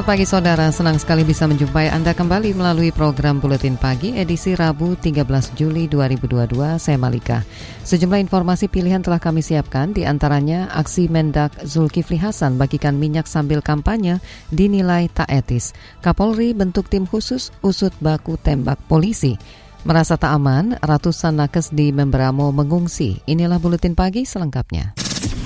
Selamat pagi saudara, senang sekali bisa menjumpai Anda kembali melalui program Buletin Pagi edisi Rabu 13 Juli 2022, saya Malika. Sejumlah informasi pilihan telah kami siapkan, di antaranya aksi Mendak Zulkifli Hasan bagikan minyak sambil kampanye dinilai tak etis. Kapolri bentuk tim khusus usut baku tembak polisi. Merasa tak aman, ratusan nakes di Membramo mengungsi. Inilah Buletin Pagi selengkapnya.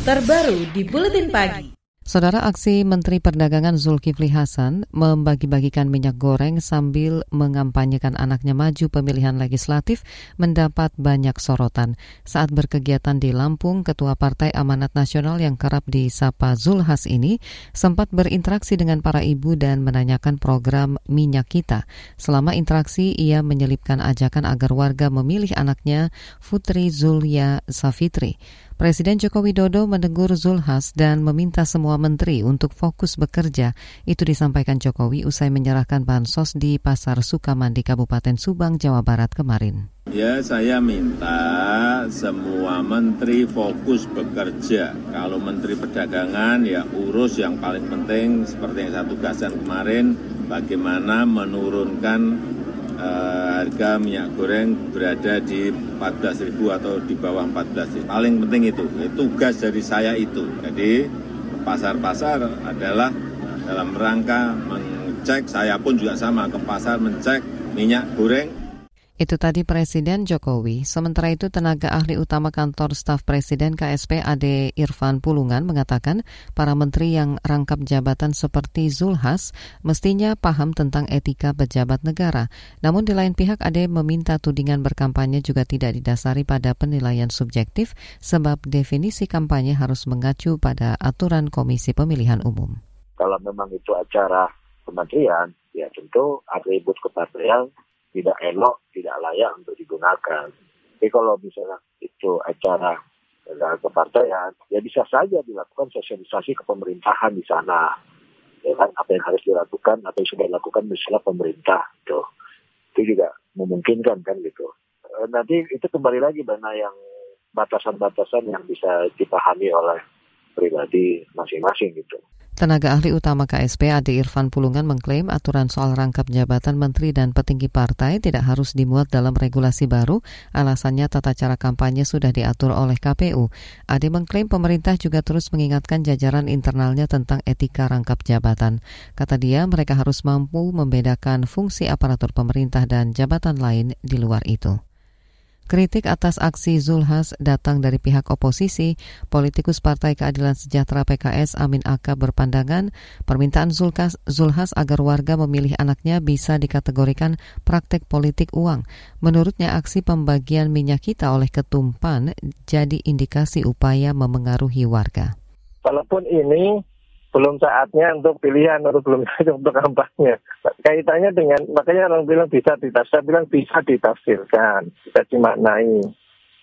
Terbaru di Buletin Pagi. Saudara aksi Menteri Perdagangan Zulkifli Hasan membagi-bagikan minyak goreng sambil mengampanyekan anaknya maju pemilihan legislatif mendapat banyak sorotan. Saat berkegiatan di Lampung, Ketua Partai Amanat Nasional yang kerap disapa Zulhas ini sempat berinteraksi dengan para ibu dan menanyakan program minyak kita. Selama interaksi, ia menyelipkan ajakan agar warga memilih anaknya Putri Zulya Safitri. Presiden Joko Widodo menegur Zulhas dan meminta semua menteri untuk fokus bekerja. Itu disampaikan Jokowi usai menyerahkan bansos di Pasar Sukamandi Kabupaten Subang, Jawa Barat kemarin. Ya, saya minta semua menteri fokus bekerja. Kalau menteri perdagangan ya urus yang paling penting seperti yang saya tugaskan kemarin, bagaimana menurunkan harga minyak goreng berada di 14.000 atau di bawah 14.000. Paling penting itu, ya, tugas dari saya itu. Jadi pasar-pasar adalah dalam rangka mengecek, saya pun juga sama ke pasar mencek minyak goreng itu tadi Presiden Jokowi. Sementara itu tenaga ahli utama kantor staf Presiden KSP Ade Irfan Pulungan mengatakan para menteri yang rangkap jabatan seperti Zulhas mestinya paham tentang etika pejabat negara. Namun di lain pihak Ade meminta tudingan berkampanye juga tidak didasari pada penilaian subjektif sebab definisi kampanye harus mengacu pada aturan Komisi Pemilihan Umum. Kalau memang itu acara kementerian, ya tentu atribut kepartean tidak elok, tidak layak untuk digunakan. Tapi kalau misalnya itu acara kepartaian, ya bisa saja dilakukan sosialisasi ke pemerintahan di sana. Ya kan, apa yang harus dilakukan, apa yang sudah dilakukan misalnya pemerintah. Gitu. Itu juga memungkinkan kan gitu. E, nanti itu kembali lagi mana yang batasan-batasan yang bisa dipahami oleh pribadi masing-masing gitu. Tenaga ahli utama KSP Ade Irfan Pulungan mengklaim aturan soal rangkap jabatan menteri dan petinggi partai tidak harus dimuat dalam regulasi baru, alasannya tata cara kampanye sudah diatur oleh KPU. Ade mengklaim pemerintah juga terus mengingatkan jajaran internalnya tentang etika rangkap jabatan. Kata dia, mereka harus mampu membedakan fungsi aparatur pemerintah dan jabatan lain di luar itu. Kritik atas aksi Zulhas datang dari pihak oposisi. Politikus Partai Keadilan Sejahtera PKS Amin Aka berpandangan permintaan Zulkas, Zulhas agar warga memilih anaknya bisa dikategorikan praktek politik uang. Menurutnya aksi pembagian minyak kita oleh ketumpan jadi indikasi upaya memengaruhi warga. Walaupun ini belum saatnya untuk pilihan atau belum saatnya untuk kampanye. Kaitannya dengan, makanya orang bilang bisa ditafsir, saya bilang bisa ditafsirkan, bisa dimaknai.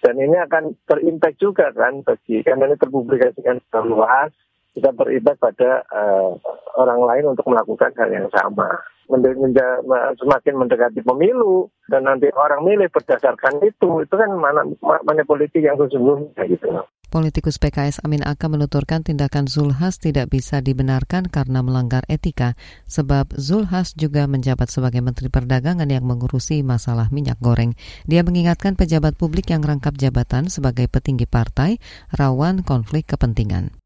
Dan ini akan terimpact juga kan bagi, karena ini terpublikasikan secara luas, kita berimpact pada uh, orang lain untuk melakukan hal yang sama. Semakin mendekati pemilu dan nanti orang milih berdasarkan itu, itu kan mana, mana politik yang sesungguhnya gitu. Politikus PKS Amin Aka menuturkan tindakan Zulhas tidak bisa dibenarkan karena melanggar etika, sebab Zulhas juga menjabat sebagai Menteri Perdagangan yang mengurusi masalah minyak goreng. Dia mengingatkan pejabat publik yang rangkap jabatan sebagai petinggi partai rawan konflik kepentingan.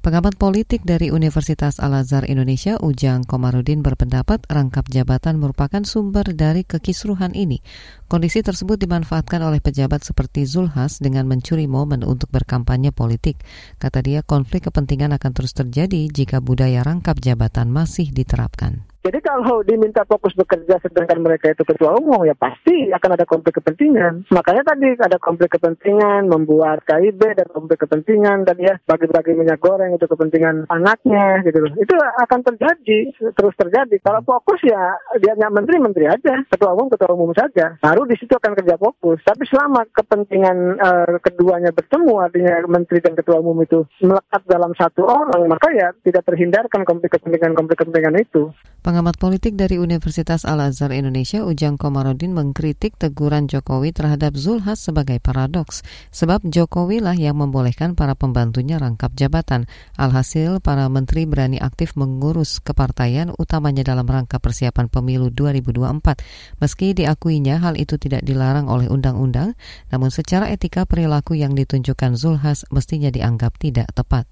Pengamat politik dari Universitas Al-Azhar Indonesia, Ujang Komarudin berpendapat rangkap jabatan merupakan sumber dari kekisruhan ini. Kondisi tersebut dimanfaatkan oleh pejabat seperti Zulhas dengan mencuri momen untuk berkampanye politik. Kata dia, konflik kepentingan akan terus terjadi jika budaya rangkap jabatan masih diterapkan. Jadi kalau diminta fokus bekerja sedangkan mereka itu ketua umum ya pasti akan ada konflik kepentingan. Makanya tadi ada konflik kepentingan membuat KIB dan konflik kepentingan dan ya bagi-bagi minyak goreng itu kepentingan anaknya gitu loh. Itu akan terjadi terus terjadi. Kalau fokus ya dia menteri menteri aja, ketua umum ketua umum saja. Baru di situ akan kerja fokus. Tapi selama kepentingan uh, keduanya bertemu artinya menteri dan ketua umum itu melekat dalam satu orang maka ya tidak terhindarkan konflik kepentingan konflik kepentingan itu. Pengamat politik dari Universitas Al-Azhar Indonesia, Ujang Komarudin mengkritik teguran Jokowi terhadap Zulhas sebagai paradoks. Sebab Jokowi lah yang membolehkan para pembantunya rangkap jabatan. Alhasil, para menteri berani aktif mengurus kepartaian utamanya dalam rangka persiapan pemilu 2024. Meski diakuinya hal itu tidak dilarang oleh undang-undang, namun secara etika perilaku yang ditunjukkan Zulhas mestinya dianggap tidak tepat.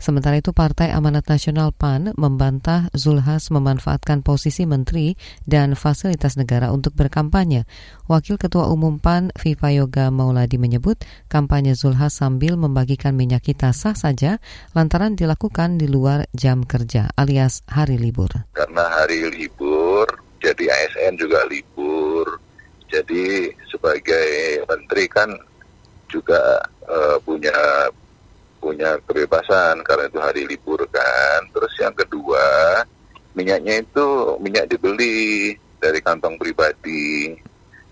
Sementara itu Partai Amanat Nasional PAN membantah Zulhas memanfaatkan posisi menteri dan fasilitas negara untuk berkampanye. Wakil Ketua Umum PAN Viva Yoga Mauladi menyebut kampanye Zulhas sambil membagikan minyak kita sah saja lantaran dilakukan di luar jam kerja alias hari libur. Karena hari libur jadi ASN juga libur. Jadi sebagai menteri kan juga uh, punya punya kebebasan karena itu hari libur kan. Terus yang kedua, minyaknya itu minyak dibeli dari kantong pribadi,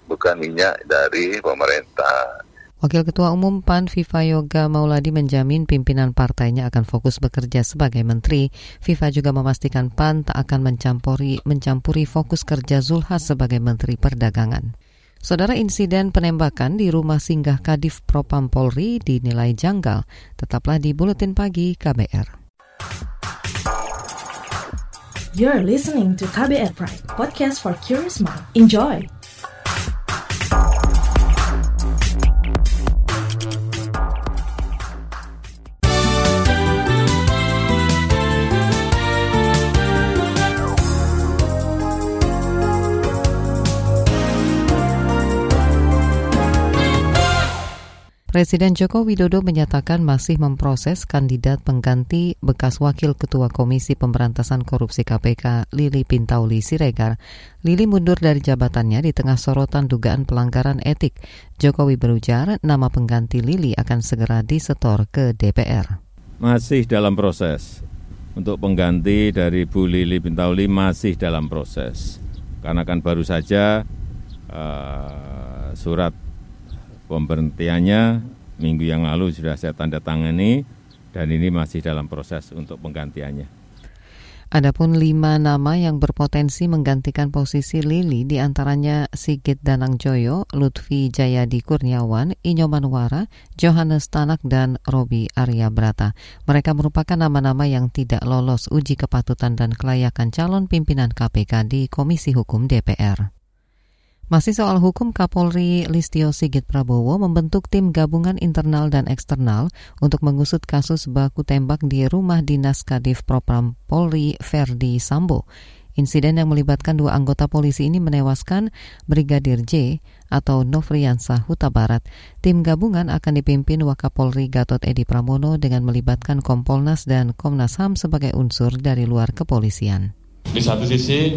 bukan minyak dari pemerintah. Wakil Ketua Umum PAN Viva Yoga Mauladi menjamin pimpinan partainya akan fokus bekerja sebagai menteri. Viva juga memastikan PAN tak akan mencampuri mencampuri fokus kerja Zulhas sebagai menteri perdagangan. Saudara insiden penembakan di rumah singgah Kadif Propam Polri dinilai janggal. Tetaplah di Buletin Pagi KBR. You're listening to KBR Pride, podcast for curious mind. Enjoy! Presiden Joko Widodo menyatakan masih memproses kandidat pengganti bekas Wakil Ketua Komisi Pemberantasan Korupsi KPK Lili Pintauli Siregar. Lili mundur dari jabatannya di tengah sorotan dugaan pelanggaran etik. Jokowi berujar nama pengganti Lili akan segera disetor ke DPR. Masih dalam proses. Untuk pengganti dari Bu Lili Pintauli masih dalam proses. Karena kan baru saja uh, surat pemberhentiannya minggu yang lalu sudah saya tanda tangani dan ini masih dalam proses untuk penggantiannya. Adapun lima nama yang berpotensi menggantikan posisi Lili di antaranya Sigit Danang Joyo, Lutfi Jayadi Kurniawan, Inyoman Wara, Johannes Tanak, dan Robi Arya Brata. Mereka merupakan nama-nama yang tidak lolos uji kepatutan dan kelayakan calon pimpinan KPK di Komisi Hukum DPR. Masih soal hukum, Kapolri Listio Sigit Prabowo membentuk tim gabungan internal dan eksternal untuk mengusut kasus baku tembak di rumah dinas Kadif Propam Polri Verdi Sambo. Insiden yang melibatkan dua anggota polisi ini menewaskan Brigadir J atau Nofriansah Huta Barat. Tim gabungan akan dipimpin Wakapolri Gatot Edi Pramono dengan melibatkan Kompolnas dan Komnas HAM sebagai unsur dari luar kepolisian. Di satu sisi,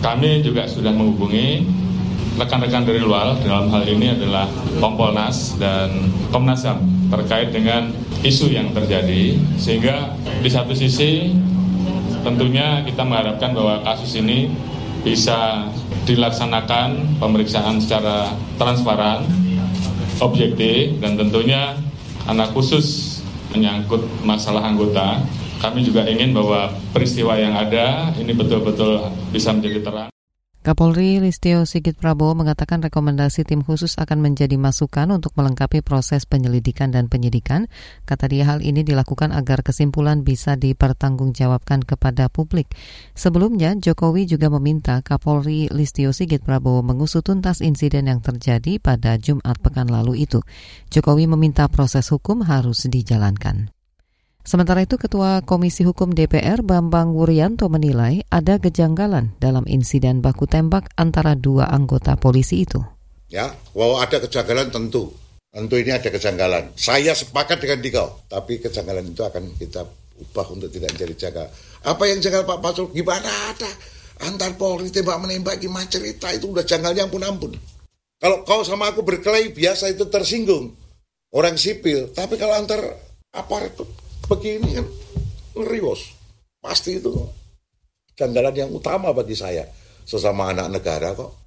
kami juga sudah menghubungi rekan-rekan dari luar dalam hal ini adalah Kompolnas dan Komnas HAM terkait dengan isu yang terjadi sehingga di satu sisi tentunya kita mengharapkan bahwa kasus ini bisa dilaksanakan pemeriksaan secara transparan, objektif dan tentunya anak khusus menyangkut masalah anggota kami juga ingin bahwa peristiwa yang ada ini betul-betul bisa menjadi terang. Kapolri Listio Sigit Prabowo mengatakan rekomendasi tim khusus akan menjadi masukan untuk melengkapi proses penyelidikan dan penyidikan. Kata dia hal ini dilakukan agar kesimpulan bisa dipertanggungjawabkan kepada publik. Sebelumnya, Jokowi juga meminta Kapolri Listio Sigit Prabowo mengusut tuntas insiden yang terjadi pada Jumat pekan lalu itu. Jokowi meminta proses hukum harus dijalankan. Sementara itu Ketua Komisi Hukum DPR Bambang Wuryanto menilai ada kejanggalan dalam insiden baku tembak antara dua anggota polisi itu. Ya, wow ada kejanggalan tentu. Tentu ini ada kejanggalan. Saya sepakat dengan Diko, tapi kejanggalan itu akan kita ubah untuk tidak menjadi janggal. Apa yang janggal Pak Pasul? Gimana ada? Antar Polri tembak menembak gimana cerita itu udah janggalnya ampun ampun. Kalau kau sama aku berkelahi biasa itu tersinggung orang sipil, tapi kalau antar aparat begini kan ngeri bos. Pasti itu janggalan yang utama bagi saya sesama anak negara kok.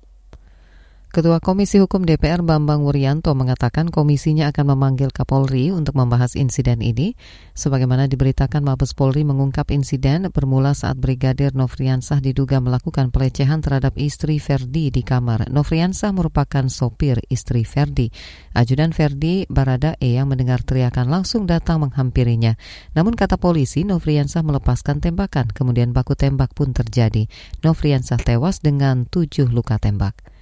Ketua Komisi Hukum DPR Bambang Wuryanto mengatakan komisinya akan memanggil Kapolri untuk membahas insiden ini. Sebagaimana diberitakan Mabes Polri mengungkap insiden bermula saat Brigadir Nofriansah diduga melakukan pelecehan terhadap istri Ferdi di kamar. Nofriansah merupakan sopir istri Ferdi. Ajudan Ferdi, Barada E yang mendengar teriakan langsung datang menghampirinya. Namun kata polisi, Nofriansah melepaskan tembakan, kemudian baku tembak pun terjadi. Nofriansah tewas dengan tujuh luka tembak.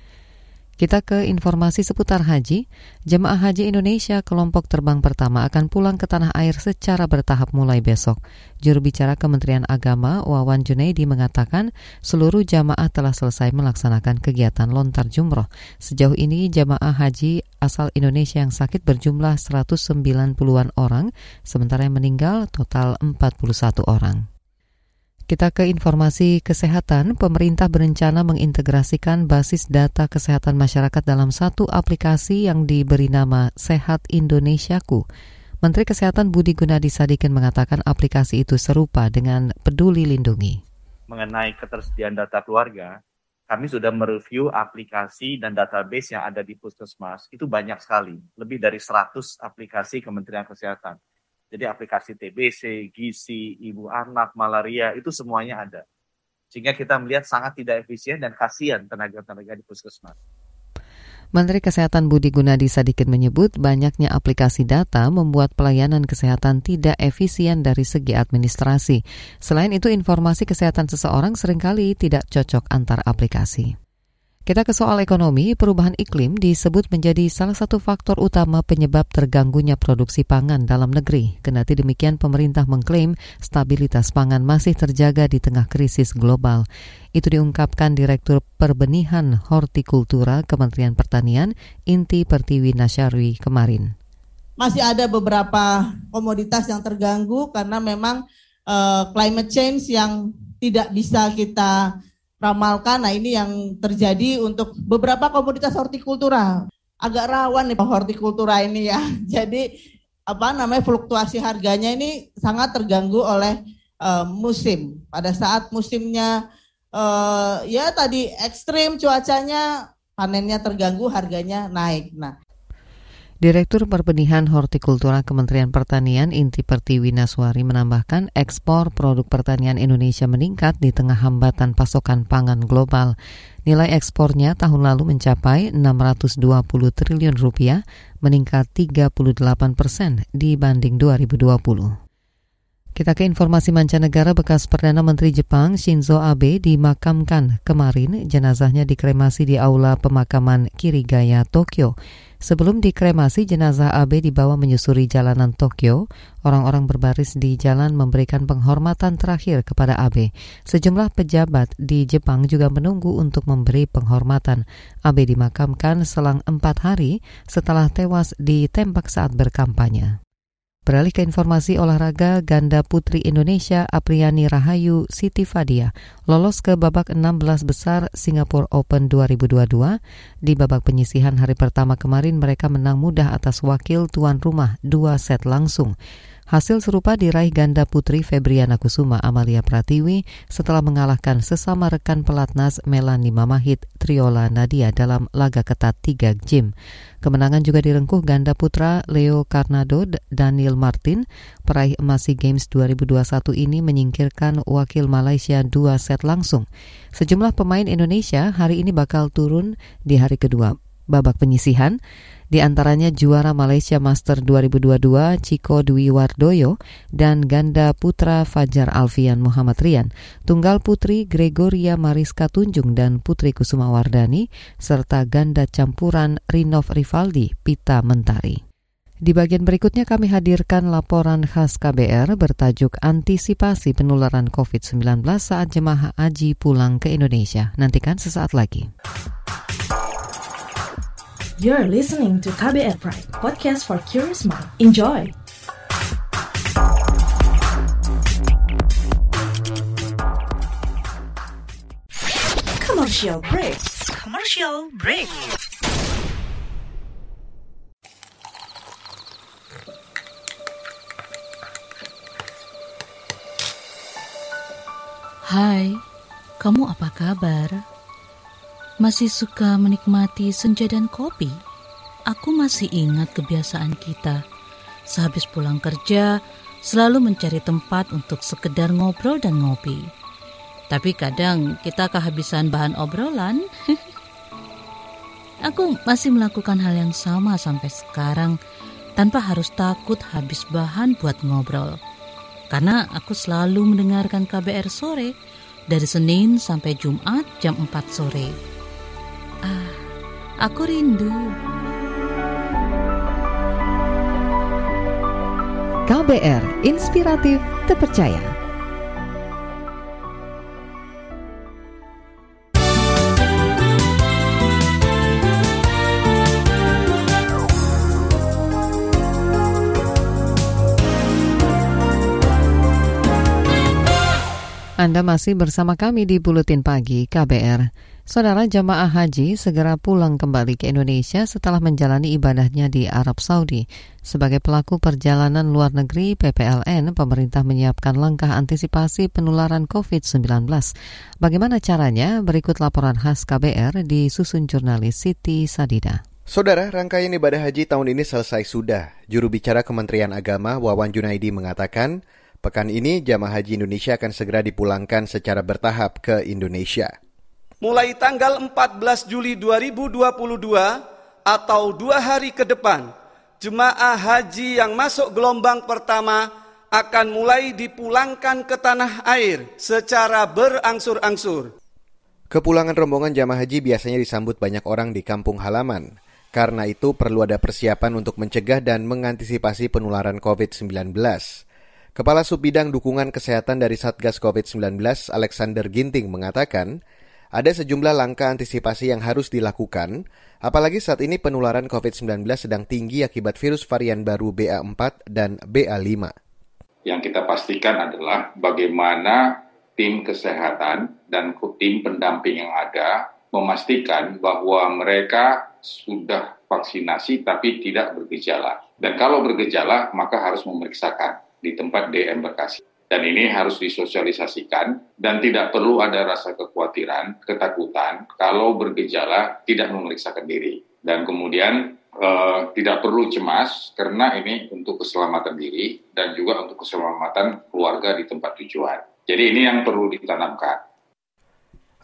Kita ke informasi seputar haji. Jemaah Haji Indonesia kelompok terbang pertama akan pulang ke tanah air secara bertahap mulai besok. Juru bicara Kementerian Agama Wawan Junaidi mengatakan seluruh jamaah telah selesai melaksanakan kegiatan lontar jumroh. Sejauh ini jamaah haji asal Indonesia yang sakit berjumlah 190-an orang, sementara yang meninggal total 41 orang. Kita ke informasi kesehatan. Pemerintah berencana mengintegrasikan basis data kesehatan masyarakat dalam satu aplikasi yang diberi nama Sehat Indonesiaku. Menteri Kesehatan Budi Gunadi Sadikin mengatakan aplikasi itu serupa dengan Peduli Lindungi. Mengenai ketersediaan data keluarga, kami sudah mereview aplikasi dan database yang ada di Puskesmas. Itu banyak sekali, lebih dari 100 aplikasi Kementerian Kesehatan jadi aplikasi TBC, gizi, ibu anak, malaria itu semuanya ada. Sehingga kita melihat sangat tidak efisien dan kasihan tenaga-tenaga di puskesmas. Menteri Kesehatan Budi Gunadi Sadikin menyebut banyaknya aplikasi data membuat pelayanan kesehatan tidak efisien dari segi administrasi. Selain itu, informasi kesehatan seseorang sering kali tidak cocok antar aplikasi. Kita ke soal ekonomi, perubahan iklim disebut menjadi salah satu faktor utama penyebab terganggunya produksi pangan dalam negeri. Kendati demikian, pemerintah mengklaim stabilitas pangan masih terjaga di tengah krisis global. Itu diungkapkan Direktur Perbenihan Hortikultura Kementerian Pertanian, Inti Pertiwi Nasyarwi kemarin. Masih ada beberapa komoditas yang terganggu karena memang uh, climate change yang tidak bisa kita ramalkan. Nah ini yang terjadi untuk beberapa komoditas hortikultura. Agak rawan nih hortikultura ini ya. Jadi apa namanya fluktuasi harganya ini sangat terganggu oleh uh, musim. Pada saat musimnya uh, ya tadi ekstrim cuacanya panennya terganggu harganya naik. Nah Direktur Perbenihan Hortikultura Kementerian Pertanian Inti Pertiwi Naswari menambahkan ekspor produk pertanian Indonesia meningkat di tengah hambatan pasokan pangan global. Nilai ekspornya tahun lalu mencapai 620 triliun rupiah, meningkat 38 persen dibanding 2020. Kita ke informasi mancanegara bekas Perdana Menteri Jepang Shinzo Abe dimakamkan kemarin. Jenazahnya dikremasi di aula pemakaman Kirigaya, Tokyo. Sebelum dikremasi, jenazah Abe dibawa menyusuri jalanan Tokyo. Orang-orang berbaris di jalan memberikan penghormatan terakhir kepada Abe. Sejumlah pejabat di Jepang juga menunggu untuk memberi penghormatan. Abe dimakamkan selang empat hari setelah tewas ditembak saat berkampanye. Beralih ke informasi olahraga, ganda putri Indonesia Apriani Rahayu Siti Fadia lolos ke babak 16 besar Singapore Open 2022. Di babak penyisihan hari pertama kemarin mereka menang mudah atas wakil tuan rumah dua set langsung. Hasil serupa diraih ganda putri Febriana Kusuma Amalia Pratiwi setelah mengalahkan sesama rekan pelatnas Melani Mamahit Triola Nadia dalam laga ketat 3 gym. Kemenangan juga direngkuh ganda putra Leo Carnado Daniel Martin. Peraih emas Games 2021 ini menyingkirkan wakil Malaysia dua set langsung. Sejumlah pemain Indonesia hari ini bakal turun di hari kedua babak penyisihan. Di antaranya juara Malaysia Master 2022 Chico Dwi Wardoyo dan ganda putra Fajar Alfian Muhammad Rian, tunggal putri Gregoria Mariska Tunjung dan putri Kusuma Wardani, serta ganda campuran Rinov Rivaldi Pita Mentari. Di bagian berikutnya kami hadirkan laporan khas KBR bertajuk Antisipasi Penularan COVID-19 saat jemaah haji pulang ke Indonesia. Nantikan sesaat lagi. You're listening to KBR Pride, podcast for curious mind. Enjoy! Commercial break. Commercial break. Hai, kamu apa kabar? Masih suka menikmati senja dan kopi? Aku masih ingat kebiasaan kita. Sehabis pulang kerja, selalu mencari tempat untuk sekedar ngobrol dan ngopi. Tapi kadang kita kehabisan bahan obrolan. Aku masih melakukan hal yang sama sampai sekarang tanpa harus takut habis bahan buat ngobrol. Karena aku selalu mendengarkan KBR sore dari Senin sampai Jumat jam 4 sore. Ah, aku rindu. KBR Inspiratif Terpercaya. Anda masih bersama kami di Buletin Pagi KBR. Saudara jamaah haji segera pulang kembali ke Indonesia setelah menjalani ibadahnya di Arab Saudi. Sebagai pelaku perjalanan luar negeri PPLN, pemerintah menyiapkan langkah antisipasi penularan COVID-19. Bagaimana caranya? Berikut laporan khas KBR disusun jurnalis Siti Sadida. Saudara, rangkaian ibadah haji tahun ini selesai sudah. Juru bicara Kementerian Agama Wawan Junaidi mengatakan, Pekan ini jamaah haji Indonesia akan segera dipulangkan secara bertahap ke Indonesia. Mulai tanggal 14 Juli 2022 atau dua hari ke depan, jemaah haji yang masuk gelombang pertama akan mulai dipulangkan ke tanah air secara berangsur-angsur. Kepulangan rombongan jamaah haji biasanya disambut banyak orang di kampung halaman. Karena itu perlu ada persiapan untuk mencegah dan mengantisipasi penularan COVID-19. Kepala Subbidang Dukungan Kesehatan dari Satgas COVID-19, Alexander Ginting, mengatakan, ada sejumlah langkah antisipasi yang harus dilakukan, apalagi saat ini penularan COVID-19 sedang tinggi akibat virus varian baru BA4 dan BA5. Yang kita pastikan adalah bagaimana tim kesehatan dan tim pendamping yang ada memastikan bahwa mereka sudah vaksinasi tapi tidak bergejala. Dan kalau bergejala, maka harus memeriksakan di tempat di embarkasi. Dan ini harus disosialisasikan dan tidak perlu ada rasa kekhawatiran, ketakutan kalau bergejala tidak memeriksakan diri. Dan kemudian eh, tidak perlu cemas karena ini untuk keselamatan diri dan juga untuk keselamatan keluarga di tempat tujuan. Jadi ini yang perlu ditanamkan.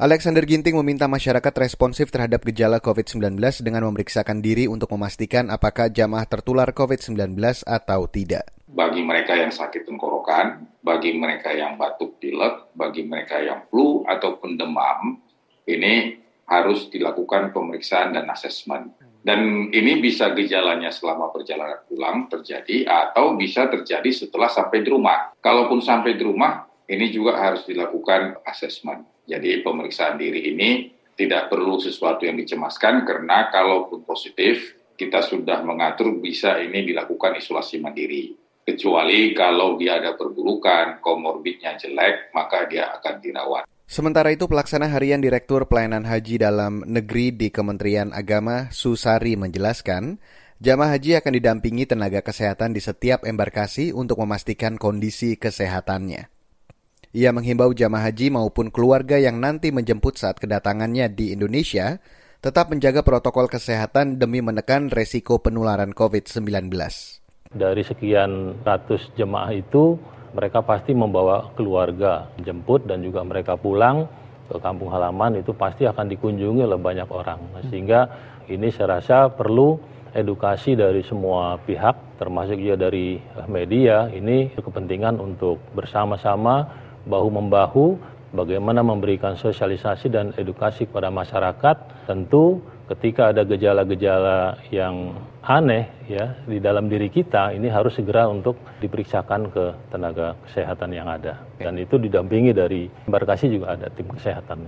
Alexander Ginting meminta masyarakat responsif terhadap gejala COVID-19 dengan memeriksakan diri untuk memastikan apakah jamaah tertular COVID-19 atau tidak. Bagi mereka yang sakit tenggorokan, bagi mereka yang batuk pilek, bagi mereka yang flu ataupun demam, ini harus dilakukan pemeriksaan dan asesmen. Dan ini bisa gejalanya selama perjalanan pulang terjadi atau bisa terjadi setelah sampai di rumah. Kalaupun sampai di rumah, ini juga harus dilakukan asesmen. Jadi pemeriksaan diri ini tidak perlu sesuatu yang dicemaskan karena kalaupun positif kita sudah mengatur bisa ini dilakukan isolasi mandiri. Kecuali kalau dia ada perburukan, komorbidnya jelek, maka dia akan dirawat. Sementara itu, pelaksana harian Direktur Pelayanan Haji dalam Negeri di Kementerian Agama, Susari, menjelaskan, jamaah haji akan didampingi tenaga kesehatan di setiap embarkasi untuk memastikan kondisi kesehatannya. Ia menghimbau jamaah haji maupun keluarga yang nanti menjemput saat kedatangannya di Indonesia tetap menjaga protokol kesehatan demi menekan resiko penularan COVID-19. Dari sekian ratus jemaah itu, mereka pasti membawa keluarga jemput dan juga mereka pulang ke kampung halaman itu pasti akan dikunjungi oleh banyak orang. Sehingga ini saya rasa perlu edukasi dari semua pihak, termasuk juga dari media, ini kepentingan untuk bersama-sama bahu-membahu bagaimana memberikan sosialisasi dan edukasi kepada masyarakat. Tentu ketika ada gejala-gejala yang aneh ya di dalam diri kita ini harus segera untuk diperiksakan ke tenaga kesehatan yang ada dan itu didampingi dari embarkasi juga ada tim kesehatan.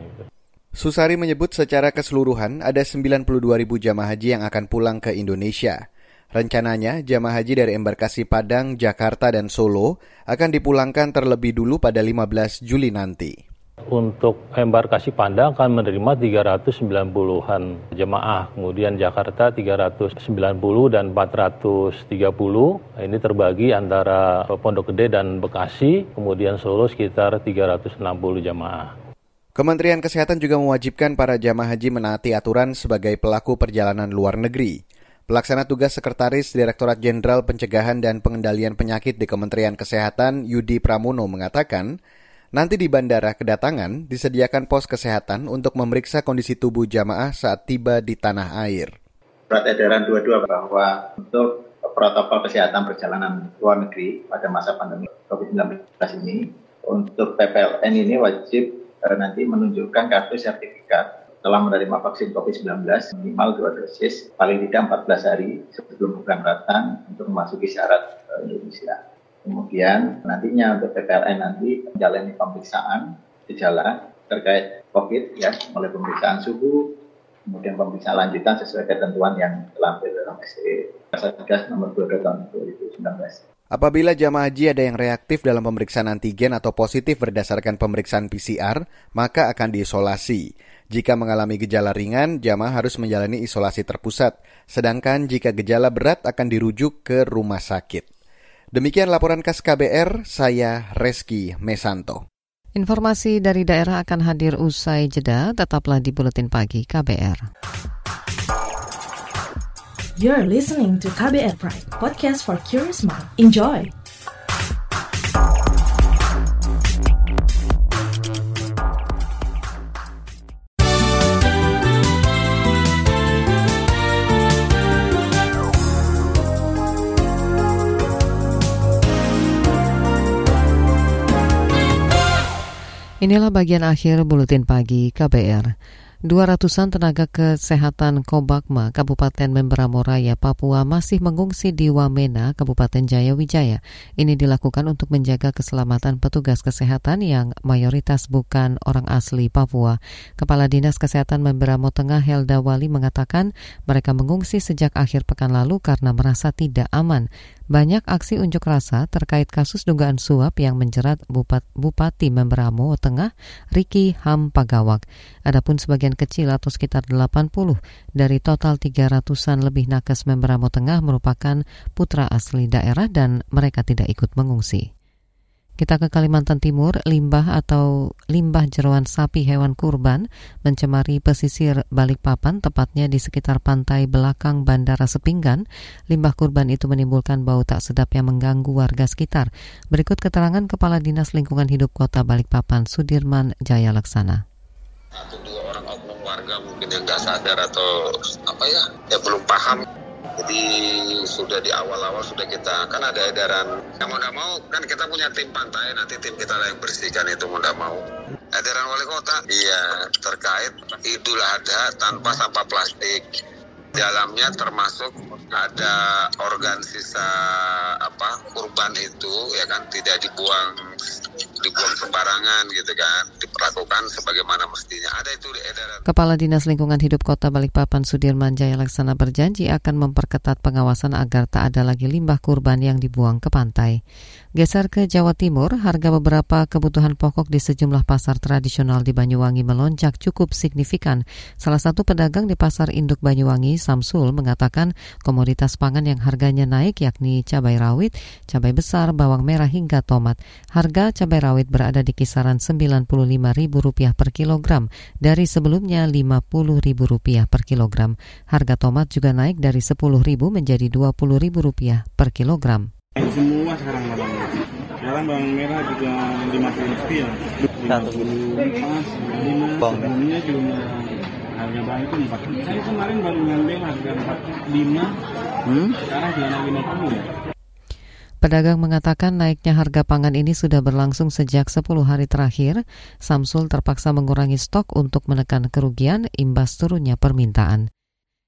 Susari menyebut secara keseluruhan ada 92 ribu jamaah haji yang akan pulang ke Indonesia. Rencananya, jamaah haji dari embarkasi Padang, Jakarta, dan Solo akan dipulangkan terlebih dulu pada 15 Juli nanti. Untuk embarkasi Panda akan menerima 390-an jemaah, kemudian Jakarta 390 dan 430. Ini terbagi antara Pondok Gede dan Bekasi, kemudian Solo sekitar 360 jemaah. Kementerian Kesehatan juga mewajibkan para jamaah haji menaati aturan sebagai pelaku perjalanan luar negeri. Pelaksana tugas Sekretaris Direktorat Jenderal Pencegahan dan Pengendalian Penyakit di Kementerian Kesehatan Yudi Pramono mengatakan, nanti di bandara kedatangan disediakan pos kesehatan untuk memeriksa kondisi tubuh jamaah saat tiba di tanah air. Surat edaran 22 bahwa untuk protokol kesehatan perjalanan luar negeri pada masa pandemi COVID-19 ini, untuk PPLN ini wajib eh, nanti menunjukkan kartu sertifikat telah menerima vaksin COVID-19 minimal dua dosis paling tidak 14 hari sebelum keberangkatan untuk memasuki syarat uh, Indonesia. Kemudian nantinya untuk PPLN nanti menjalani pemeriksaan gejala terkait COVID ya, mulai pemeriksaan suhu, kemudian pemeriksaan lanjutan sesuai ketentuan yang telah dalam SE Satgas nomor 2 tahun 2019. Apabila jamaah haji ada yang reaktif dalam pemeriksaan antigen atau positif berdasarkan pemeriksaan PCR, maka akan diisolasi. Jika mengalami gejala ringan, jamaah harus menjalani isolasi terpusat, sedangkan jika gejala berat akan dirujuk ke rumah sakit. Demikian laporan khas KBR, saya Reski Mesanto. Informasi dari daerah akan hadir usai jeda, tetaplah di Buletin Pagi KBR. You're listening to KBR Pride, podcast for curious mind. Enjoy! Inilah bagian akhir buletin pagi KBR. Dua ratusan tenaga kesehatan Kobakma, Kabupaten Membramo Raya, Papua masih mengungsi di Wamena, Kabupaten Jaya Wijaya. Ini dilakukan untuk menjaga keselamatan petugas kesehatan yang mayoritas bukan orang asli Papua. Kepala Dinas Kesehatan Membramo Tengah Helda Wali mengatakan mereka mengungsi sejak akhir pekan lalu karena merasa tidak aman. Banyak aksi unjuk rasa terkait kasus dugaan suap yang menjerat Bupat, Bupati Membramo Tengah, Riki Ham Pagawak. Adapun sebagian kecil atau sekitar 80 dari total 300-an lebih nakes Membramo Tengah merupakan putra asli daerah dan mereka tidak ikut mengungsi. Kita ke Kalimantan Timur, limbah atau limbah jeruan sapi hewan kurban mencemari pesisir Balikpapan, tepatnya di sekitar pantai belakang Bandara Sepinggan. Limbah kurban itu menimbulkan bau tak sedap yang mengganggu warga sekitar. Berikut keterangan Kepala Dinas Lingkungan Hidup Kota Balikpapan, Sudirman Jaya Laksana. Satu dua orang oknum warga mungkin yang sadar atau apa ya, ya belum paham jadi sudah di awal-awal sudah kita kan ada edaran yang mau tidak mau kan kita punya tim pantai nanti tim kita yang bersihkan itu mau tidak mau. Edaran wali kota iya terkait Idul Adha tanpa sampah plastik. Dalamnya termasuk ada organ sisa apa kurban itu ya kan tidak dibuang dibuang sembarangan gitu kan diperlakukan sebagaimana mestinya ada itu di edaran Kepala Dinas Lingkungan Hidup Kota Balikpapan Sudirman Jaya Laksana berjanji akan memperketat pengawasan agar tak ada lagi limbah kurban yang dibuang ke pantai. Geser ke Jawa Timur, harga beberapa kebutuhan pokok di sejumlah pasar tradisional di Banyuwangi melonjak cukup signifikan. Salah satu pedagang di Pasar Induk Banyuwangi, Samsul, mengatakan komoditas pangan yang harganya naik yakni cabai rawit, cabai besar, bawang merah hingga tomat. Harga cabai rawit berada di kisaran Rp95.000 per kilogram dari sebelumnya Rp50.000 per kilogram. Harga tomat juga naik dari Rp10.000 menjadi Rp20.000 per kilogram. Semua sekarang bawang Sekarang bawang merah juga lima puluh rupiah. Satu pas lima. Sebelumnya juga harga bawang itu empat. Saya kemarin baru ngambil harga empat lima. Hmm? Sekarang sudah lima puluh ya. Pedagang mengatakan naiknya harga pangan ini sudah berlangsung sejak 10 hari terakhir. Samsul terpaksa mengurangi stok untuk menekan kerugian imbas turunnya permintaan.